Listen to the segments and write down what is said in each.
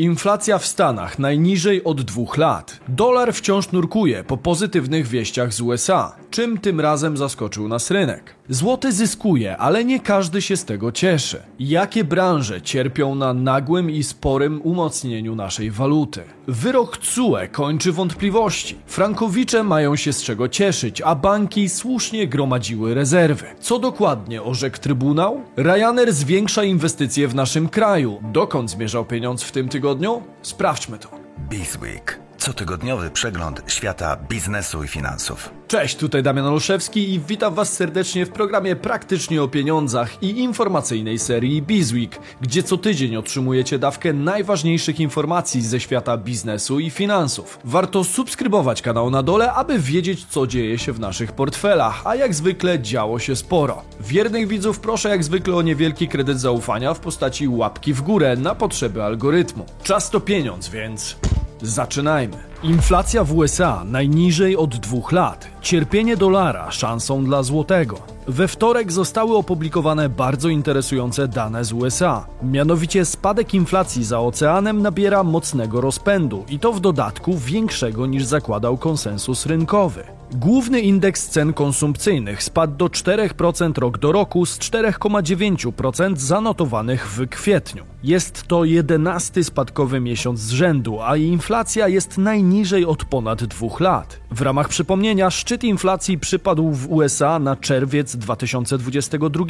Inflacja w Stanach najniżej od dwóch lat. Dolar wciąż nurkuje po pozytywnych wieściach z USA. Czym tym razem zaskoczył nas rynek? Złoty zyskuje, ale nie każdy się z tego cieszy. Jakie branże cierpią na nagłym i sporym umocnieniu naszej waluty? Wyrok CUE kończy wątpliwości. Frankowicze mają się z czego cieszyć, a banki słusznie gromadziły rezerwy. Co dokładnie orzekł Trybunał? Ryanair zwiększa inwestycje w naszym kraju. Dokąd zmierzał pieniądz w tym tygodniu? Sprawdźmy to. Bizweek. Cotygodniowy przegląd świata biznesu i finansów. Cześć, tutaj Damian Olszewski i witam Was serdecznie w programie Praktycznie o Pieniądzach i informacyjnej serii Bizweek, gdzie co tydzień otrzymujecie dawkę najważniejszych informacji ze świata biznesu i finansów. Warto subskrybować kanał na dole, aby wiedzieć co dzieje się w naszych portfelach, a jak zwykle działo się sporo. Wiernych widzów proszę jak zwykle o niewielki kredyt zaufania w postaci łapki w górę na potrzeby algorytmu. Czas to pieniądz, więc... Zaczynajmy. Inflacja w USA najniżej od dwóch lat. Cierpienie dolara szansą dla złotego. We wtorek zostały opublikowane bardzo interesujące dane z USA. Mianowicie spadek inflacji za oceanem nabiera mocnego rozpędu i to w dodatku większego niż zakładał konsensus rynkowy. Główny indeks cen konsumpcyjnych spadł do 4% rok do roku z 4,9% zanotowanych w kwietniu. Jest to jedenasty spadkowy miesiąc z rzędu, a inflacja jest najniżej od ponad dwóch lat. W ramach przypomnienia szczyt inflacji przypadł w USA na czerwiec 2022.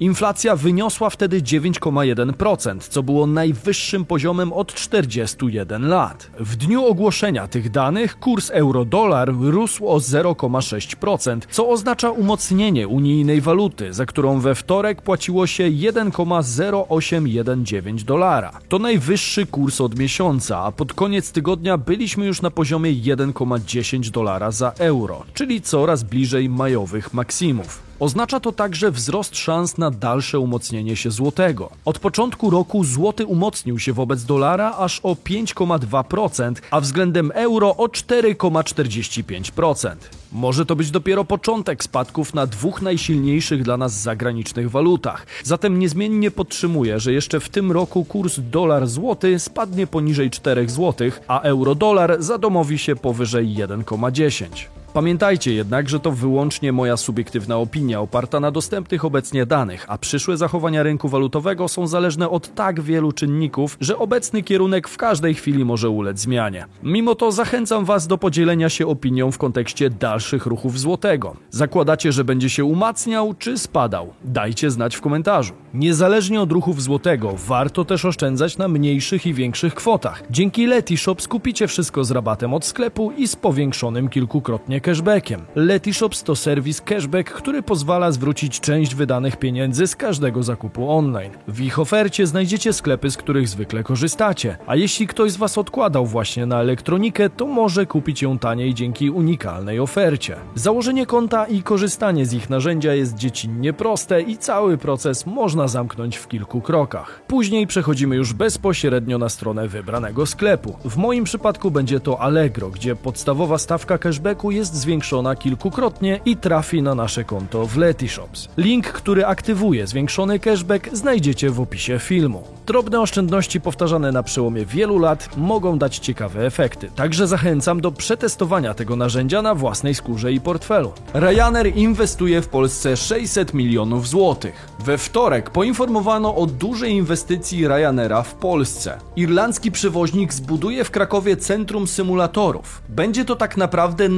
Inflacja wyniosła wtedy 9,1%, co było najwyższym poziomem od 41 lat. W dniu ogłoszenia tych danych kurs euro-dolar rósł o 0,6%, co oznacza umocnienie unijnej waluty, za którą we wtorek płaciło się 1,0819 dolara. To najwyższy kurs od miesiąca, a pod koniec tygodnia byliśmy już na poziomie 1,10 dolara za euro, czyli coraz bliżej majowych maksimów. Oznacza to także wzrost szans na dalsze umocnienie się złotego. Od początku roku złoty umocnił się wobec dolara aż o 5,2%, a względem euro o 4,45%. Może to być dopiero początek spadków na dwóch najsilniejszych dla nas zagranicznych walutach. Zatem niezmiennie podtrzymuję, że jeszcze w tym roku kurs dolar-złoty spadnie poniżej 4 zł, a euro-dolar zadomowi się powyżej 1,10. Pamiętajcie jednak, że to wyłącznie moja subiektywna opinia oparta na dostępnych obecnie danych, a przyszłe zachowania rynku walutowego są zależne od tak wielu czynników, że obecny kierunek w każdej chwili może ulec zmianie. Mimo to zachęcam Was do podzielenia się opinią w kontekście dalszych ruchów złotego. Zakładacie, że będzie się umacniał czy spadał? Dajcie znać w komentarzu. Niezależnie od ruchów złotego, warto też oszczędzać na mniejszych i większych kwotach. Dzięki Letishop skupicie wszystko z rabatem od sklepu i z powiększonym kilkukrotnie cashbackiem. Letyshops to serwis cashback, który pozwala zwrócić część wydanych pieniędzy z każdego zakupu online. W ich ofercie znajdziecie sklepy, z których zwykle korzystacie, a jeśli ktoś z Was odkładał właśnie na elektronikę, to może kupić ją taniej dzięki unikalnej ofercie. Założenie konta i korzystanie z ich narzędzia jest dziecinnie proste i cały proces można zamknąć w kilku krokach. Później przechodzimy już bezpośrednio na stronę wybranego sklepu. W moim przypadku będzie to Allegro, gdzie podstawowa stawka cashbacku jest zwiększona kilkukrotnie i trafi na nasze konto w Letyshops. Link, który aktywuje zwiększony cashback znajdziecie w opisie filmu. Drobne oszczędności powtarzane na przełomie wielu lat mogą dać ciekawe efekty. Także zachęcam do przetestowania tego narzędzia na własnej skórze i portfelu. Ryanair inwestuje w Polsce 600 milionów złotych. We wtorek poinformowano o dużej inwestycji Ryanaira w Polsce. Irlandzki przewoźnik zbuduje w Krakowie centrum symulatorów. Będzie to tak naprawdę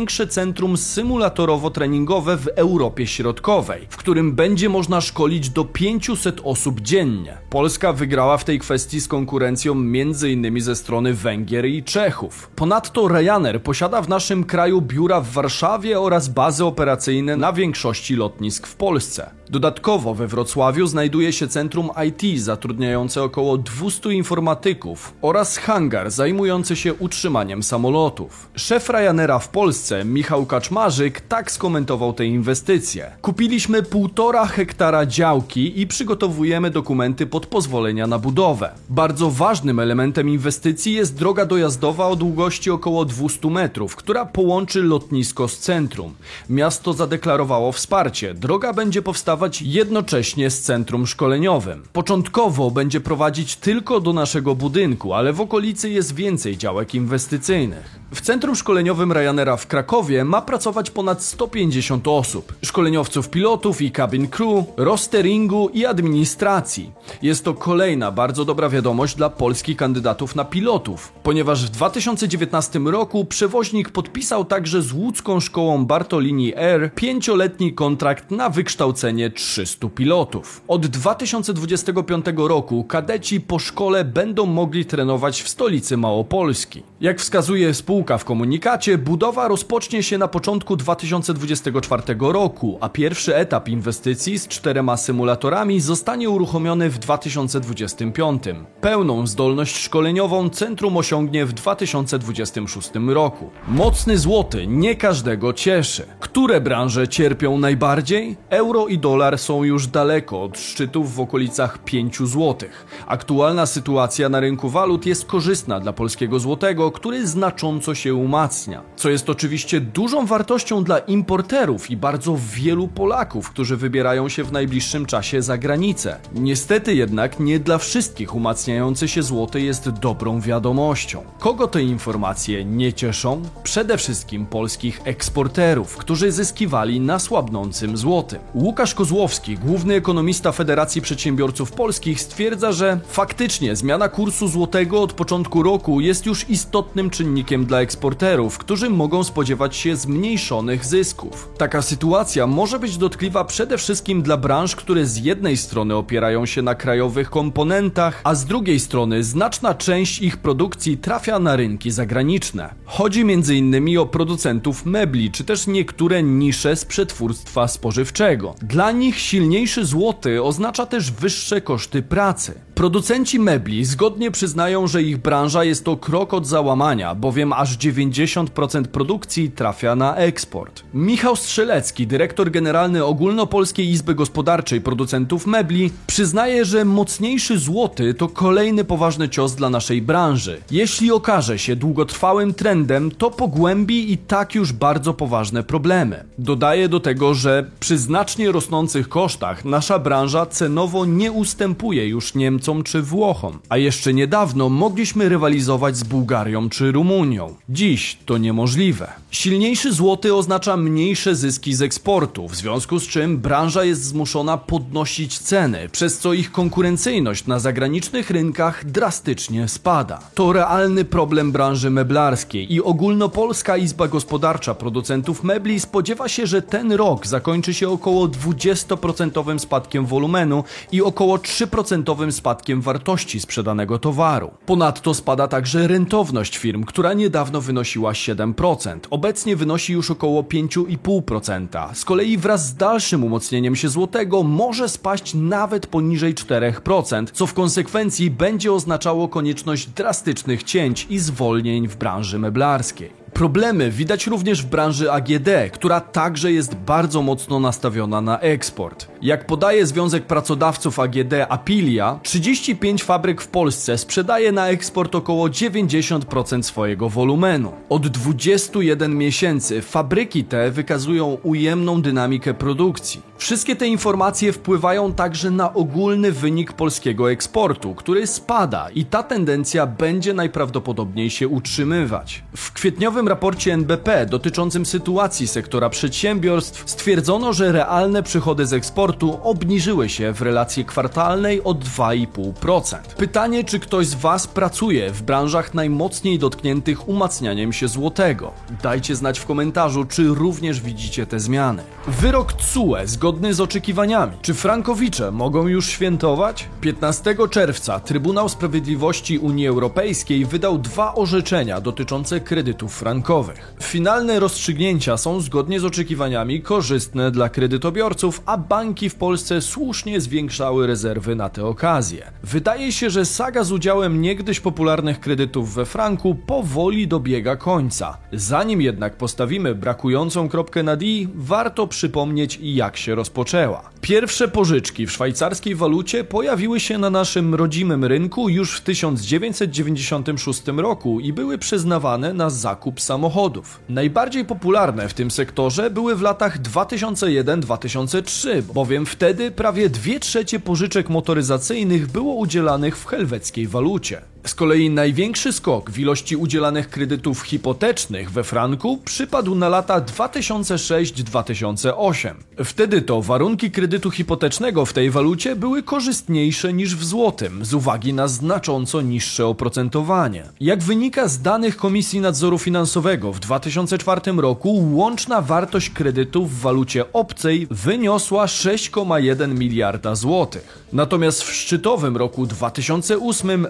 największe centrum symulatorowo-treningowe w Europie Środkowej, w którym będzie można szkolić do 500 osób dziennie. Polska wygrała w tej kwestii z konkurencją m.in. ze strony Węgier i Czechów. Ponadto Ryanair posiada w naszym kraju biura w Warszawie oraz bazy operacyjne na większości lotnisk w Polsce. Dodatkowo we Wrocławiu znajduje się centrum IT zatrudniające około 200 informatyków oraz hangar zajmujący się utrzymaniem samolotów. Szef Ryanaira w Polsce, Michał Kaczmarzyk, tak skomentował te inwestycje. Kupiliśmy półtora hektara działki i przygotowujemy dokumenty pod pozwolenia na budowę. Bardzo ważnym elementem inwestycji jest droga dojazdowa o długości około 200 metrów, która połączy lotnisko z centrum. Miasto zadeklarowało wsparcie. Droga będzie powstawać powstawać jednocześnie z centrum szkoleniowym. Początkowo będzie prowadzić tylko do naszego budynku, ale w okolicy jest więcej działek inwestycyjnych. W centrum szkoleniowym Ryanaira w Krakowie ma pracować ponad 150 osób. Szkoleniowców pilotów i cabin crew, rosteringu i administracji. Jest to kolejna bardzo dobra wiadomość dla polskich kandydatów na pilotów, ponieważ w 2019 roku przewoźnik podpisał także z łódzką szkołą Bartolini Air pięcioletni kontrakt na wykształcenie 300 pilotów. Od 2025 roku kadeci po szkole będą mogli trenować w stolicy Małopolski. Jak wskazuje spółka w komunikacie, budowa rozpocznie się na początku 2024 roku, a pierwszy etap inwestycji z czterema symulatorami zostanie uruchomiony w 2025. Pełną zdolność szkoleniową centrum osiągnie w 2026 roku. Mocny złoty nie każdego cieszy. Które branże cierpią najbardziej? Euro i dolar są już daleko od szczytów w okolicach 5 zł. Aktualna sytuacja na rynku walut jest korzystna dla polskiego złotego, który znacząco się umacnia. Co jest oczywiście dużą wartością dla importerów i bardzo wielu Polaków, którzy wybierają się w najbliższym czasie za granicę. Niestety jednak nie dla wszystkich umacniający się złoty jest dobrą wiadomością. Kogo te informacje nie cieszą? Przede wszystkim polskich eksporterów, którzy zyskiwali na słabnącym złotym. Łukasz Kozłowski, główny ekonomista Federacji Przedsiębiorców Polskich, stwierdza, że faktycznie zmiana kursu złotego od początku roku jest już istotnym czynnikiem dla eksporterów, którzy mogą spodziewać się zmniejszonych zysków. Taka sytuacja może być dotkliwa przede wszystkim dla branż, które z jednej strony opierają się na krajowych komponentach, a z drugiej strony znaczna część ich produkcji trafia na rynki zagraniczne. Chodzi m.in. o producentów mebli, czy też niektóre nisze z przetwórstwa spożywczego. Dla nich silniejszy złoty oznacza też wyższe koszty pracy. Producenci mebli zgodnie przyznają, że ich branża jest to krok od załamania, bowiem aż 90% produkcji trafia na eksport. Michał Strzelecki, dyrektor generalny Ogólnopolskiej Izby Gospodarczej Producentów Mebli, przyznaje, że mocniejszy złoty to kolejny poważny cios dla naszej branży. Jeśli okaże się długotrwałym trendem, to pogłębi i tak już bardzo poważne problemy. Dodaje do tego, że przy znacznie rosnących kosztach nasza branża cenowo nie ustępuje już Niemcom czy Włochom, a jeszcze niedawno mogliśmy rywalizować z Bułgarią czy Rumunią. Dziś to niemożliwe. Silniejszy złoty oznacza mniejsze zyski z eksportu, w związku z czym branża jest zmuszona podnosić ceny, przez co ich konkurencyjność na zagranicznych rynkach drastycznie spada. To realny problem branży meblarskiej i ogólnopolska Izba Gospodarcza Producentów Mebli spodziewa się, że ten rok zakończy się około 20% spadkiem wolumenu i około 3% spadkiem wartości sprzedanego towaru. Ponadto spada także rentowność firm, która niedawno wynosiła 7%. Obecnie wynosi już około 5,5%. Z kolei wraz z dalszym umocnieniem się złotego może spaść nawet poniżej 4%, co w konsekwencji będzie oznaczało konieczność drastycznych cięć i zwolnień w branży meblarskiej. Problemy widać również w branży AGD, która także jest bardzo mocno nastawiona na eksport. Jak podaje Związek Pracodawców AGD Apilia, 35 fabryk w Polsce sprzedaje na eksport około 90% swojego wolumenu. Od 21 miesięcy fabryki te wykazują ujemną dynamikę produkcji. Wszystkie te informacje wpływają także na ogólny wynik polskiego eksportu, który spada i ta tendencja będzie najprawdopodobniej się utrzymywać. W kwietniowym raporcie NBP dotyczącym sytuacji sektora przedsiębiorstw stwierdzono, że realne przychody z eksportu obniżyły się w relacji kwartalnej o 2,5%. Pytanie, czy ktoś z Was pracuje w branżach najmocniej dotkniętych umacnianiem się złotego? Dajcie znać w komentarzu, czy również widzicie te zmiany. Wyrok CUE zgodny z oczekiwaniami. Czy frankowicze mogą już świętować? 15 czerwca Trybunał Sprawiedliwości Unii Europejskiej wydał dwa orzeczenia dotyczące kredytów frankowych. Finalne rozstrzygnięcia są zgodnie z oczekiwaniami korzystne dla kredytobiorców, a banki w Polsce słusznie zwiększały rezerwy na tę okazję. Wydaje się, że saga z udziałem niegdyś popularnych kredytów we franku powoli dobiega końca. Zanim jednak postawimy brakującą kropkę na D, warto przypomnieć jak się rozpoczęła. Pierwsze pożyczki w szwajcarskiej walucie pojawiły się na naszym rodzimym rynku już w 1996 roku i były przyznawane na zakup samochodów. Najbardziej popularne w tym sektorze były w latach 2001-2003, bowiem wtedy prawie 2 trzecie pożyczek motoryzacyjnych było udzielanych w helweckiej walucie. Z kolei największy skok w ilości udzielanych kredytów hipotecznych we franku przypadł na lata 2006-2008. Wtedy to warunki kredytu hipotecznego w tej walucie były korzystniejsze niż w złotym, z uwagi na znacząco niższe oprocentowanie. Jak wynika z danych Komisji Nadzoru Finansowego w 2004 roku, łączna wartość kredytu w walucie obcej wyniosła 6,1 miliarda złotych. Natomiast w szczytowym roku 2008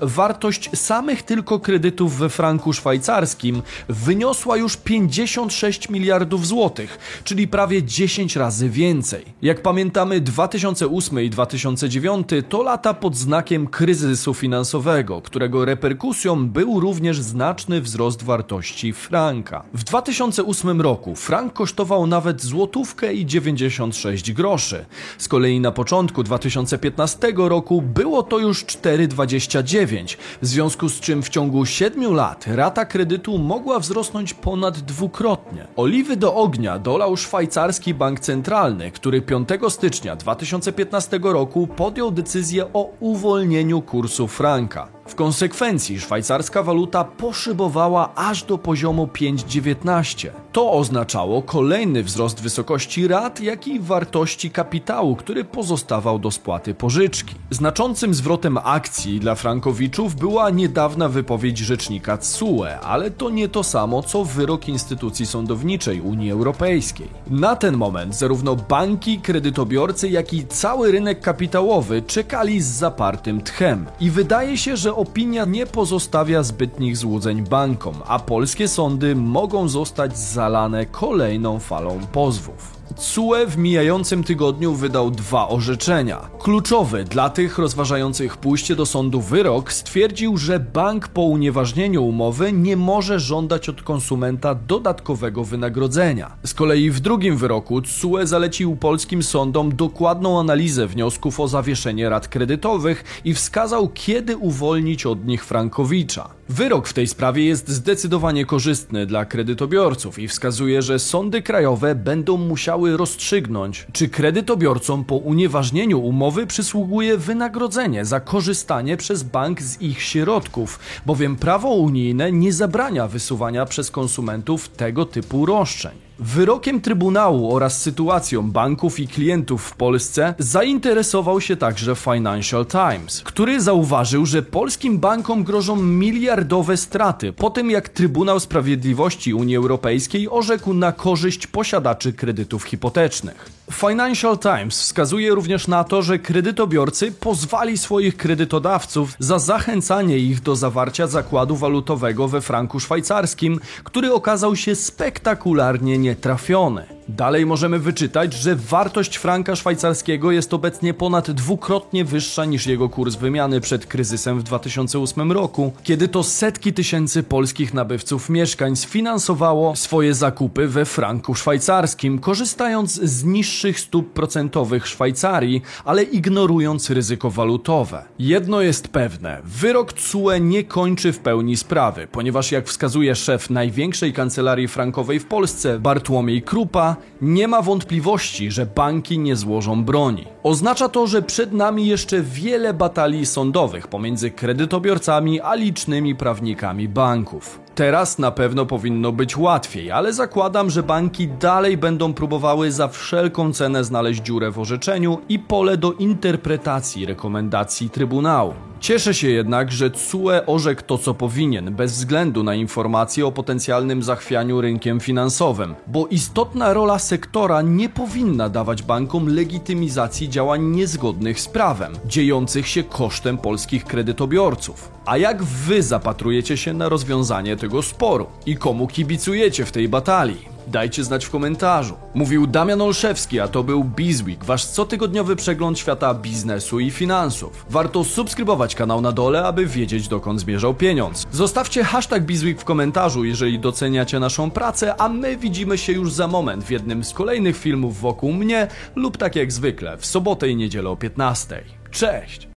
wartość samych tylko kredytów we franku szwajcarskim wyniosła już 56 miliardów złotych, czyli prawie 10 razy więcej. Jak pamiętamy, 2008 i 2009 to lata pod znakiem kryzysu finansowego, którego reperkusją był również znaczny wzrost wartości franka. W 2008 roku frank kosztował nawet złotówkę i 96 groszy. Z kolei na początku 2015 roku było to już 4,29, w związku z czym w ciągu 7 lat rata kredytu mogła wzrosnąć ponad dwukrotnie. Oliwy do ognia dolał szwajcarski bank centralny, który 5 stycznia 2015 roku podjął decyzję o uwolnieniu kursu franka. W konsekwencji szwajcarska waluta poszybowała aż do poziomu 5,19. To oznaczało kolejny wzrost wysokości rat, jak i wartości kapitału, który pozostawał do spłaty pożyczki. Znaczącym zwrotem akcji dla frankowiczów była niedawna wypowiedź rzecznika TSUE, ale to nie to samo co wyrok instytucji sądowniczej Unii Europejskiej. Na ten moment zarówno banki, kredytobiorcy, jak i cały rynek kapitałowy czekali z zapartym tchem. I wydaje się, że opinia nie pozostawia zbytnich złudzeń bankom, a polskie sądy mogą zostać zalane kolejną falą pozwów. CUE w mijającym tygodniu wydał dwa orzeczenia. Kluczowy dla tych rozważających pójście do sądu wyrok stwierdził, że bank po unieważnieniu umowy nie może żądać od konsumenta dodatkowego wynagrodzenia. Z kolei w drugim wyroku CUE zalecił polskim sądom dokładną analizę wniosków o zawieszenie rat kredytowych i wskazał, kiedy uwolnić od nich Frankowicza. Wyrok w tej sprawie jest zdecydowanie korzystny dla kredytobiorców i wskazuje, że sądy krajowe będą musiały rozstrzygnąć, czy kredytobiorcom po unieważnieniu umowy przysługuje wynagrodzenie za korzystanie przez bank z ich środków, bowiem prawo unijne nie zabrania wysuwania przez konsumentów tego typu roszczeń. Wyrokiem Trybunału oraz sytuacją banków i klientów w Polsce zainteresował się także Financial Times, który zauważył, że polskim bankom grożą miliardowe straty po tym, jak Trybunał Sprawiedliwości Unii Europejskiej orzekł na korzyść posiadaczy kredytów hipotecznych. Financial Times wskazuje również na to, że kredytobiorcy pozwali swoich kredytodawców za zachęcanie ich do zawarcia zakładu walutowego we franku szwajcarskim, który okazał się spektakularnie nietrafiony. Dalej możemy wyczytać, że wartość franka szwajcarskiego jest obecnie ponad dwukrotnie wyższa niż jego kurs wymiany przed kryzysem w 2008 roku, kiedy to setki tysięcy polskich nabywców mieszkań sfinansowało swoje zakupy we franku szwajcarskim, korzystając z niższych stóp procentowych Szwajcarii, ale ignorując ryzyko walutowe. Jedno jest pewne, wyrok CUE nie kończy w pełni sprawy, ponieważ jak wskazuje szef największej kancelarii frankowej w Polsce, Bartłomiej Krupa, nie ma wątpliwości, że banki nie złożą broni. Oznacza to, że przed nami jeszcze wiele batalii sądowych pomiędzy kredytobiorcami a licznymi prawnikami banków. Teraz na pewno powinno być łatwiej, ale zakładam, że banki dalej będą próbowały za wszelką cenę znaleźć dziurę w orzeczeniu i pole do interpretacji rekomendacji Trybunału. Cieszę się jednak, że CUE orzekł to, co powinien, bez względu na informacje o potencjalnym zachwianiu rynkiem finansowym, bo istotna rola sektora nie powinna dawać bankom legitymizacji działań niezgodnych z prawem, dziejących się kosztem polskich kredytobiorców. A jak wy zapatrujecie się na rozwiązanie tego sporu? I komu kibicujecie w tej batalii? Dajcie znać w komentarzu. Mówił Damian Olszewski, a to był Bizweek, wasz cotygodniowy przegląd świata biznesu i finansów. Warto subskrybować kanał na dole, aby wiedzieć dokąd zmierzał pieniądz. Zostawcie hashtag Bizweek w komentarzu, jeżeli doceniacie naszą pracę, a my widzimy się już za moment w jednym z kolejnych filmów wokół mnie lub tak jak zwykle w sobotę i niedzielę o 15. Cześć!